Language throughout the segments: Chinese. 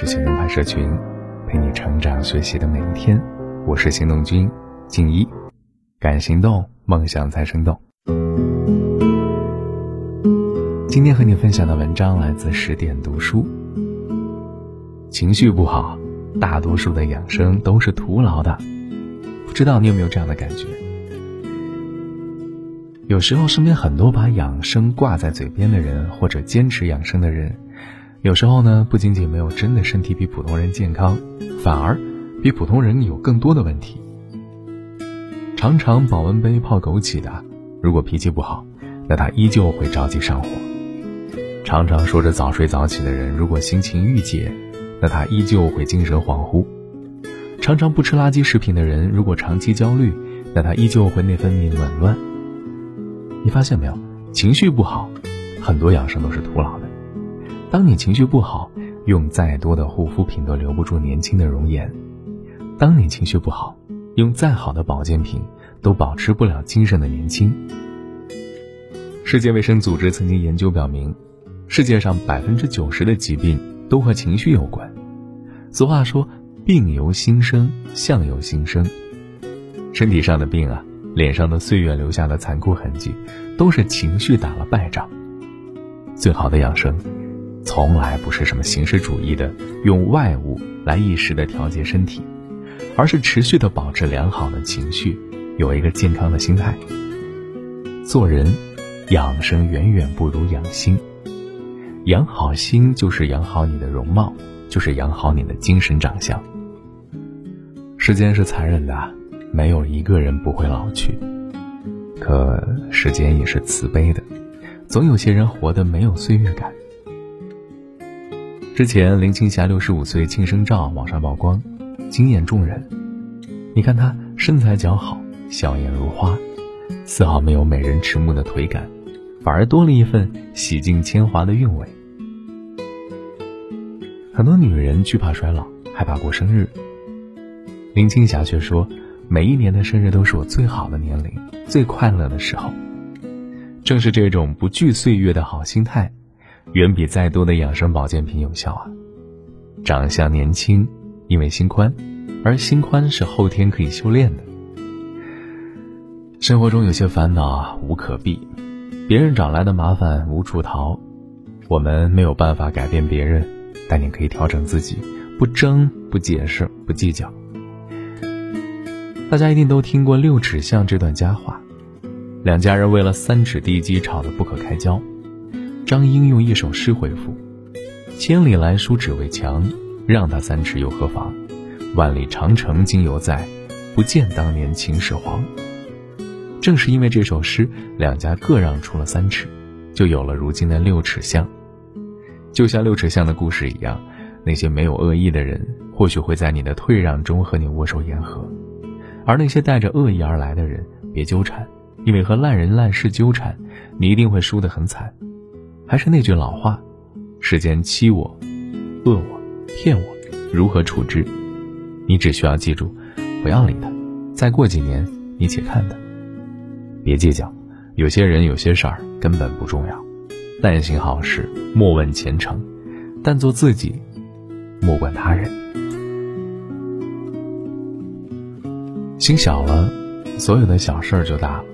是行动派社群，陪你成长学习的每一天。我是行动君静一，敢行动，梦想才生动。今天和你分享的文章来自十点读书。情绪不好，大多数的养生都是徒劳的。不知道你有没有这样的感觉？有时候身边很多把养生挂在嘴边的人，或者坚持养生的人。有时候呢，不仅仅没有真的身体比普通人健康，反而比普通人有更多的问题。常常保温杯泡枸杞的，如果脾气不好，那他依旧会着急上火；常常说着早睡早起的人，如果心情郁结，那他依旧会精神恍惚；常常不吃垃圾食品的人，如果长期焦虑，那他依旧会内分泌紊乱。你发现没有？情绪不好，很多养生都是徒劳的。当你情绪不好，用再多的护肤品都留不住年轻的容颜；当你情绪不好，用再好的保健品都保持不了精神的年轻。世界卫生组织曾经研究表明，世界上百分之九十的疾病都和情绪有关。俗话说：“病由心生，相由心生。”身体上的病啊，脸上的岁月留下的残酷痕迹，都是情绪打了败仗。最好的养生。从来不是什么形式主义的用外物来一时的调节身体，而是持续的保持良好的情绪，有一个健康的心态。做人，养生远远不如养心。养好心就是养好你的容貌，就是养好你的精神长相。时间是残忍的，没有一个人不会老去。可时间也是慈悲的，总有些人活得没有岁月感。之前林青霞六十五岁庆生照网上曝光，惊艳众人。你看她身材姣好，笑颜如花，丝毫没有美人迟暮的颓感，反而多了一份洗尽铅华的韵味。很多女人惧怕衰老，害怕过生日。林青霞却说，每一年的生日都是我最好的年龄，最快乐的时候。正是这种不惧岁月的好心态。远比再多的养生保健品有效啊！长相年轻，因为心宽，而心宽是后天可以修炼的。生活中有些烦恼无可避，别人找来的麻烦无处逃，我们没有办法改变别人，但你可以调整自己，不争，不解释，不计较。大家一定都听过六尺巷这段佳话，两家人为了三尺地基吵得不可开交。张英用一首诗回复：“千里来书只为墙，让他三尺又何妨？万里长城今犹在，不见当年秦始皇。”正是因为这首诗，两家各让出了三尺，就有了如今的六尺巷。就像六尺巷的故事一样，那些没有恶意的人，或许会在你的退让中和你握手言和；而那些带着恶意而来的人，别纠缠，因为和烂人烂事纠缠，你一定会输得很惨。还是那句老话，世间欺我、恶我、骗我，如何处置？你只需要记住，不要理他。再过几年，你且看他。别计较，有些人、有些事儿根本不重要。但行好事，莫问前程；但做自己，莫管他人。心小了，所有的小事儿就大了；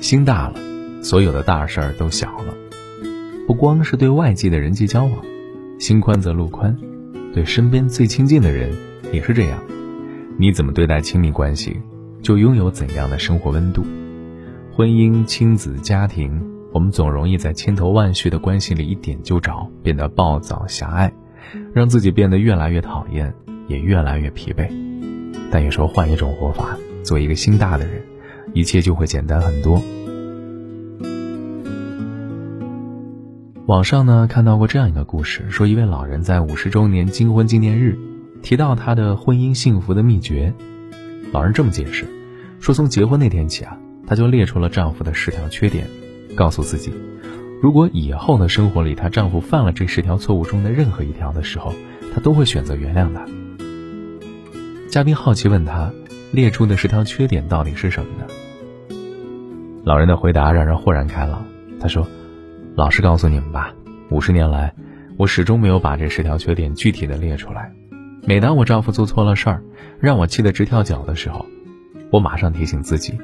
心大了，所有的大事儿都小了。不光是对外界的人际交往，心宽则路宽，对身边最亲近的人也是这样。你怎么对待亲密关系，就拥有怎样的生活温度。婚姻、亲子、家庭，我们总容易在千头万绪的关系里一点就着，变得暴躁狭隘，让自己变得越来越讨厌，也越来越疲惫。但有时候换一种活法，做一个心大的人，一切就会简单很多。网上呢看到过这样一个故事，说一位老人在五十周年金婚纪念日，提到他的婚姻幸福的秘诀。老人这么解释，说从结婚那天起啊，他就列出了丈夫的十条缺点，告诉自己，如果以后的生活里她丈夫犯了这十条错误中的任何一条的时候，她都会选择原谅他。嘉宾好奇问他，列出的十条缺点到底是什么呢？老人的回答让人豁然开朗，他说。老实告诉你们吧，五十年来，我始终没有把这十条缺点具体的列出来。每当我丈夫做错了事儿，让我气得直跳脚的时候，我马上提醒自己，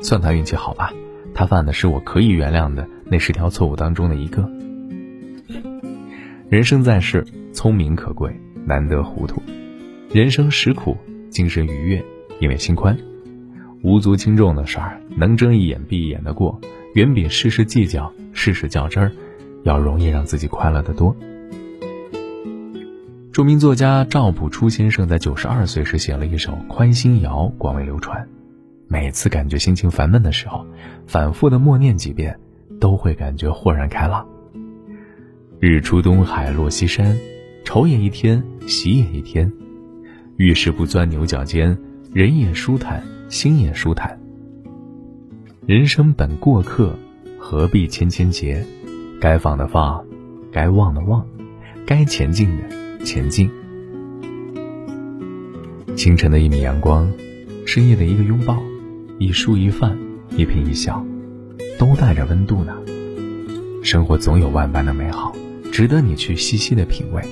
算他运气好吧，他犯的是我可以原谅的那十条错误当中的一个。人生在世，聪明可贵，难得糊涂；人生实苦，精神愉悦，因为心宽。无足轻重的事儿，能睁一眼闭一眼的过，远比事事计较、事事较真儿，要容易让自己快乐的多。著名作家赵朴初先生在九十二岁时写了一首《宽心谣》，广为流传。每次感觉心情烦闷的时候，反复的默念几遍，都会感觉豁然开朗。日出东海落西山，愁也一天，喜也一天。遇事不钻牛角尖，人也舒坦，心也舒坦。人生本过客，何必千千结？该放的放，该忘的忘，该前进的。前进。清晨的一米阳光，深夜的一个拥抱，一蔬一饭，一颦一笑，都带着温度呢。生活总有万般的美好，值得你去细细的品味。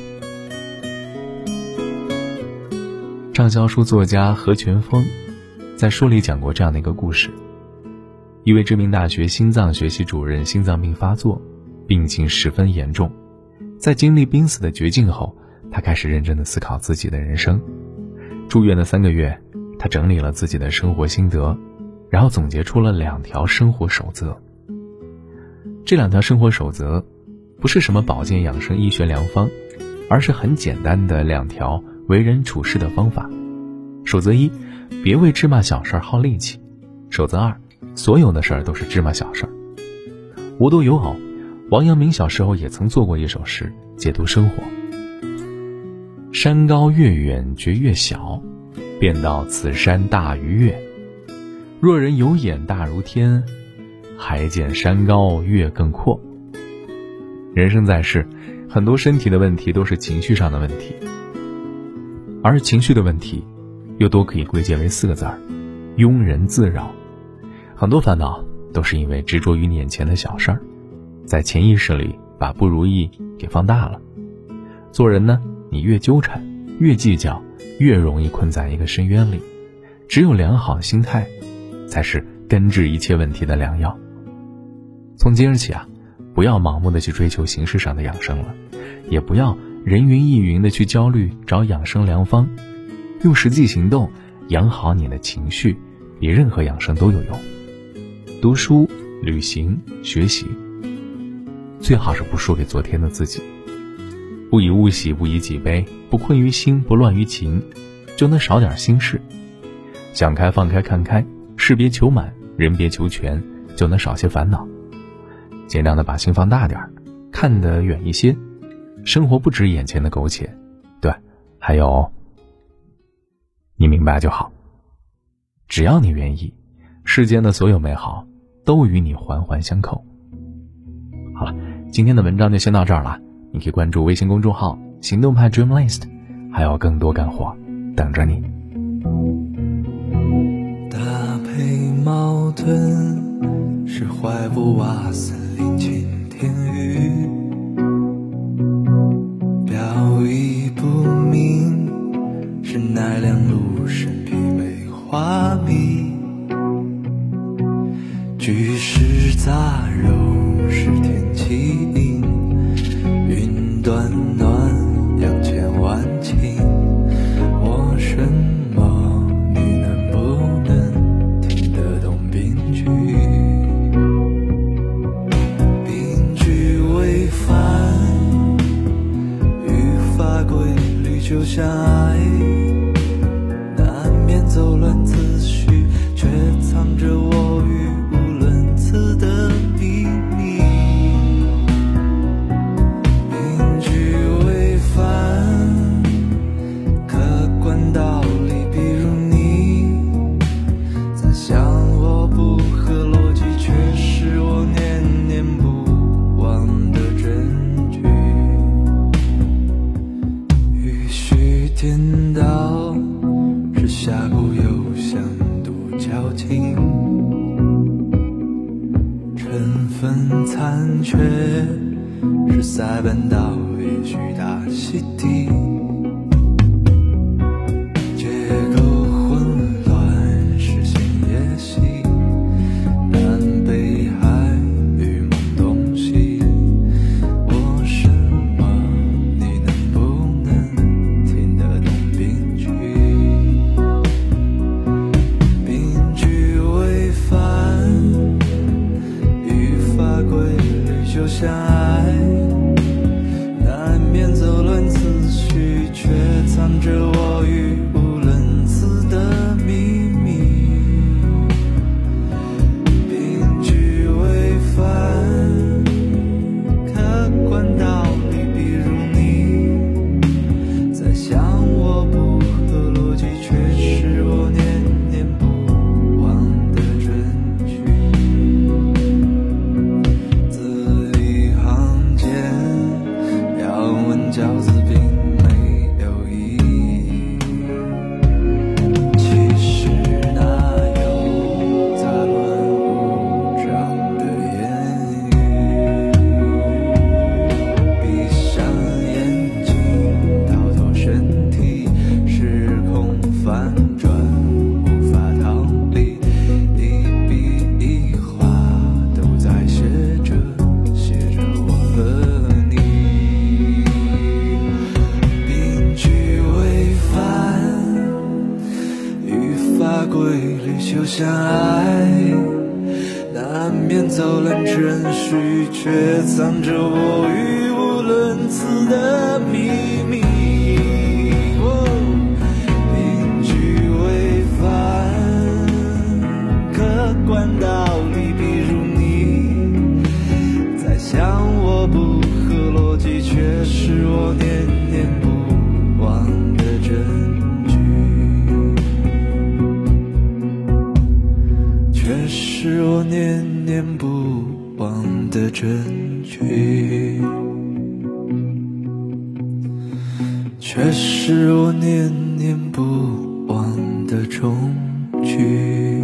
畅销书作家何全峰在书里讲过这样的一个故事：一位知名大学心脏学系主任心脏病发作，病情十分严重，在经历濒死的绝境后。他开始认真的思考自己的人生。住院的三个月，他整理了自己的生活心得，然后总结出了两条生活守则。这两条生活守则，不是什么保健养生医学良方，而是很简单的两条为人处事的方法。守则一：别为芝麻小事耗力气。守则二：所有的事儿都是芝麻小事儿。无独有偶，王阳明小时候也曾做过一首诗，解读生活。山高越远觉越小，便道此山大于月。若人有眼大如天，还见山高月更阔。人生在世，很多身体的问题都是情绪上的问题，而情绪的问题，又都可以归结为四个字儿：庸人自扰。很多烦恼都是因为执着于眼前的小事儿，在潜意识里把不如意给放大了。做人呢？你越纠缠，越计较，越容易困在一个深渊里。只有良好心态，才是根治一切问题的良药。从今日起啊，不要盲目的去追求形式上的养生了，也不要人云亦云的去焦虑找养生良方，用实际行动养好你的情绪，比任何养生都有用。读书、旅行、学习，最好是不输给昨天的自己。不以物喜，不以己悲，不困于心，不乱于情，就能少点心事。想开放开看开，事别求满，人别求全，就能少些烦恼。尽量的把心放大点儿，看得远一些。生活不止眼前的苟且，对，还有你明白就好。只要你愿意，世间的所有美好都与你环环相扣。好了，今天的文章就先到这儿了。你可以关注微信公众号“行动派 Dream List”，还有更多干货等着你。搭配矛盾是怀不瓦森林晴天雨，天道，是下不有香独角亭。春分残缺，是塞班岛，也许大溪地。是我念念不忘的证据却是我念念不忘的终局